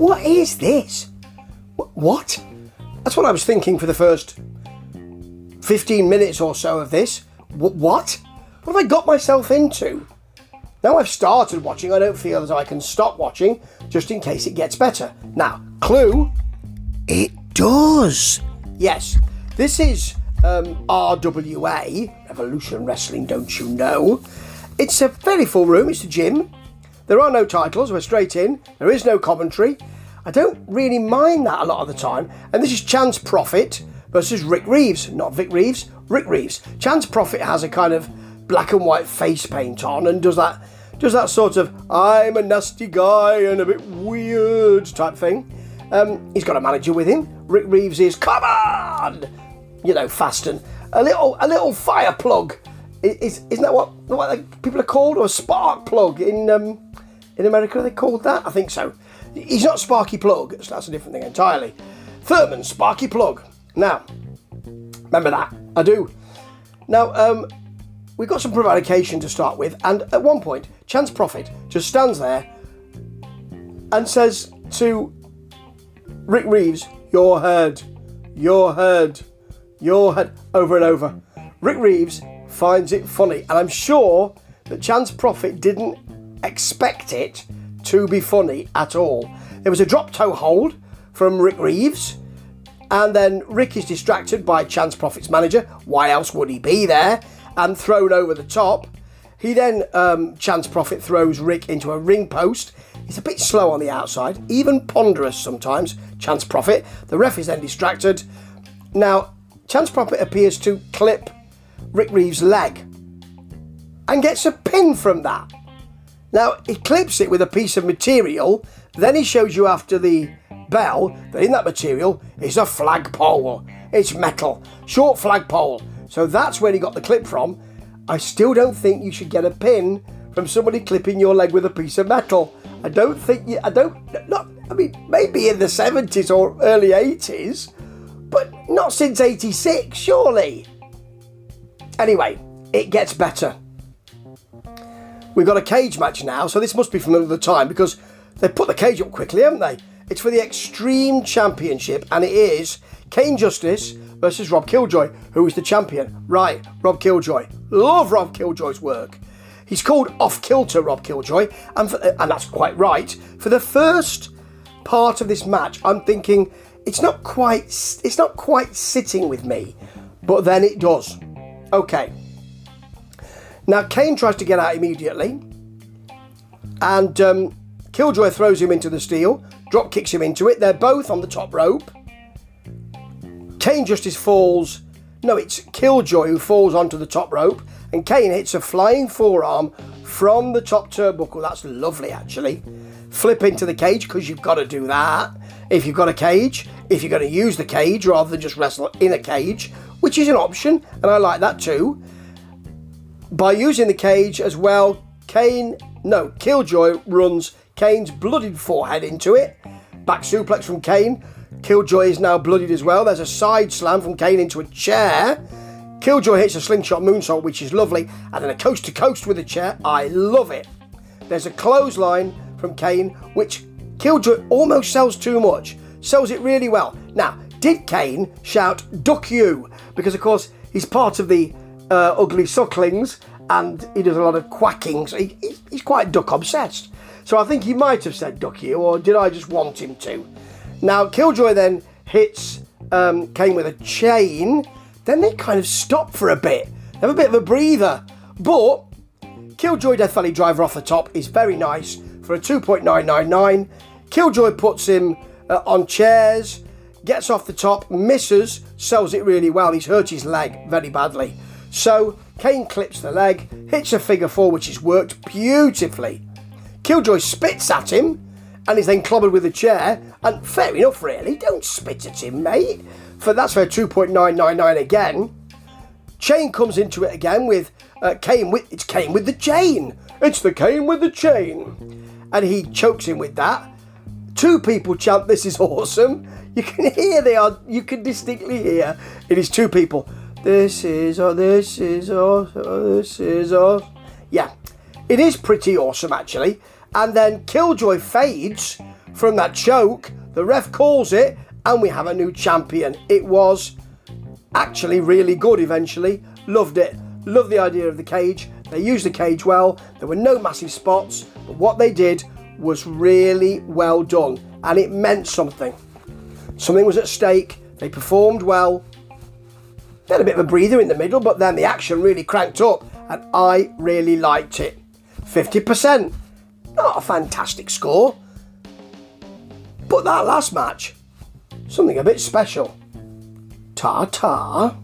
What is this? Wh- What? That's what I was thinking for the first 15 minutes or so of this. Wh- What? What have I got myself into? Now I've started watching, I don't feel as I can stop watching just in case it gets better. Now, clue, it does. Yes, this is um, RWA, Revolution Wrestling, don't you know? It's a very full room, it's a gym. There are no titles, we're straight in. There is no commentary. I don't really mind that a lot of the time. And this is Chance Profit versus Rick Reeves. Not Vic Reeves, Rick Reeves. Chance Profit has a kind of black and white face paint on and does that does that sort of I'm a nasty guy and a bit weird type thing. Um, he's got a manager with him. Rick Reeves is come on, you know, fast and a little a little fire plug. Is isn't that what what people are called or spark plug in um, in America? Are they called that? I think so. He's not Sparky Plugg. so That's a different thing entirely. Thurman Sparky Plugg. Now, remember that I do. Now, um, we've got some prevarication to start with, and at one point, Chance Profit just stands there and says to Rick Reeves, You're heard, you're heard, you're heard, over and over. Rick Reeves finds it funny, and I'm sure that Chance Profit didn't expect it to be funny at all. There was a drop toe hold from Rick Reeves, and then Rick is distracted by Chance Profit's manager. Why else would he be there? And thrown over the top. He then, um, Chance Profit throws Rick into a ring post. He's a bit slow on the outside, even ponderous sometimes. Chance Profit. The ref is then distracted. Now, Chance Profit appears to clip Rick Reeves' leg and gets a pin from that. Now, he clips it with a piece of material, then he shows you after the bell that in that material is a flagpole. It's metal, short flagpole. So that's where he got the clip from. I still don't think you should get a pin from somebody clipping your leg with a piece of metal. I don't think you, I don't, not, I mean, maybe in the 70s or early 80s, but not since 86, surely. Anyway, it gets better. We've got a cage match now, so this must be from another time because they put the cage up quickly, haven't they? It's for the Extreme Championship, and it is Kane Justice versus Rob Killjoy, who is the champion. Right, Rob Killjoy. Love Rob Killjoy's work. He's called Off Kilter Rob Killjoy, and, for, uh, and that's quite right. For the first part of this match, I'm thinking it's not quite it's not quite sitting with me, but then it does. Okay. Now Kane tries to get out immediately, and um, Killjoy throws him into the steel, drop kicks him into it. They're both on the top rope. Kane Justice falls. No, it's Killjoy who falls onto the top rope, and Kane hits a flying forearm from the top turnbuckle. That's lovely, actually. Flip into the cage because you've got to do that if you've got a cage. If you're going to use the cage rather than just wrestle in a cage, which is an option, and I like that too. By using the cage as well, Kane, no, Killjoy runs Kane's bloodied forehead into it. Back suplex from Kane. Killjoy is now bloodied as well. There's a side slam from Kane into a chair. Killjoy hits a slingshot moonsault, which is lovely, and then a coast to coast with a chair. I love it. There's a clothesline from Kane, which Killjoy almost sells too much. Sells it really well. Now, did Kane shout "Duck you"? Because of course he's part of the uh, Ugly Sucklings, and he does a lot of quacking. So he, he's- quite duck obsessed. So I think he might have said "Duck you," or did I just want him to? Now Killjoy then hits um, Kane with a chain. Then they kind of stop for a bit. They have a bit of a breather, but Killjoy Death Valley Driver off the top is very nice for a 2.999. Killjoy puts him uh, on chairs, gets off the top, misses, sells it really well. He's hurt his leg very badly. So Kane clips the leg, hits a figure four, which has worked beautifully. Killjoy spits at him and is then clobbered with a chair. And fair enough, really. Don't spit at him, mate. For that's for 2.999 again. Chain comes into it again with uh, Kane with it's Kane with the chain. It's the Kane with the chain, and he chokes him with that. Two people chant, "This is awesome!" You can hear they are. You can distinctly hear it is two people. This is oh, this is awesome. This is awesome. Yeah, it is pretty awesome actually. And then Killjoy fades from that choke. The ref calls it, and we have a new champion. It was actually really good eventually. Loved it. Loved the idea of the cage. They used the cage well. There were no massive spots, but what they did was really well done and it meant something. Something was at stake. They performed well. They had a bit of a breather in the middle, but then the action really cranked up and I really liked it. 50%. Not a fantastic score. But that last match, something a bit special. Ta ta.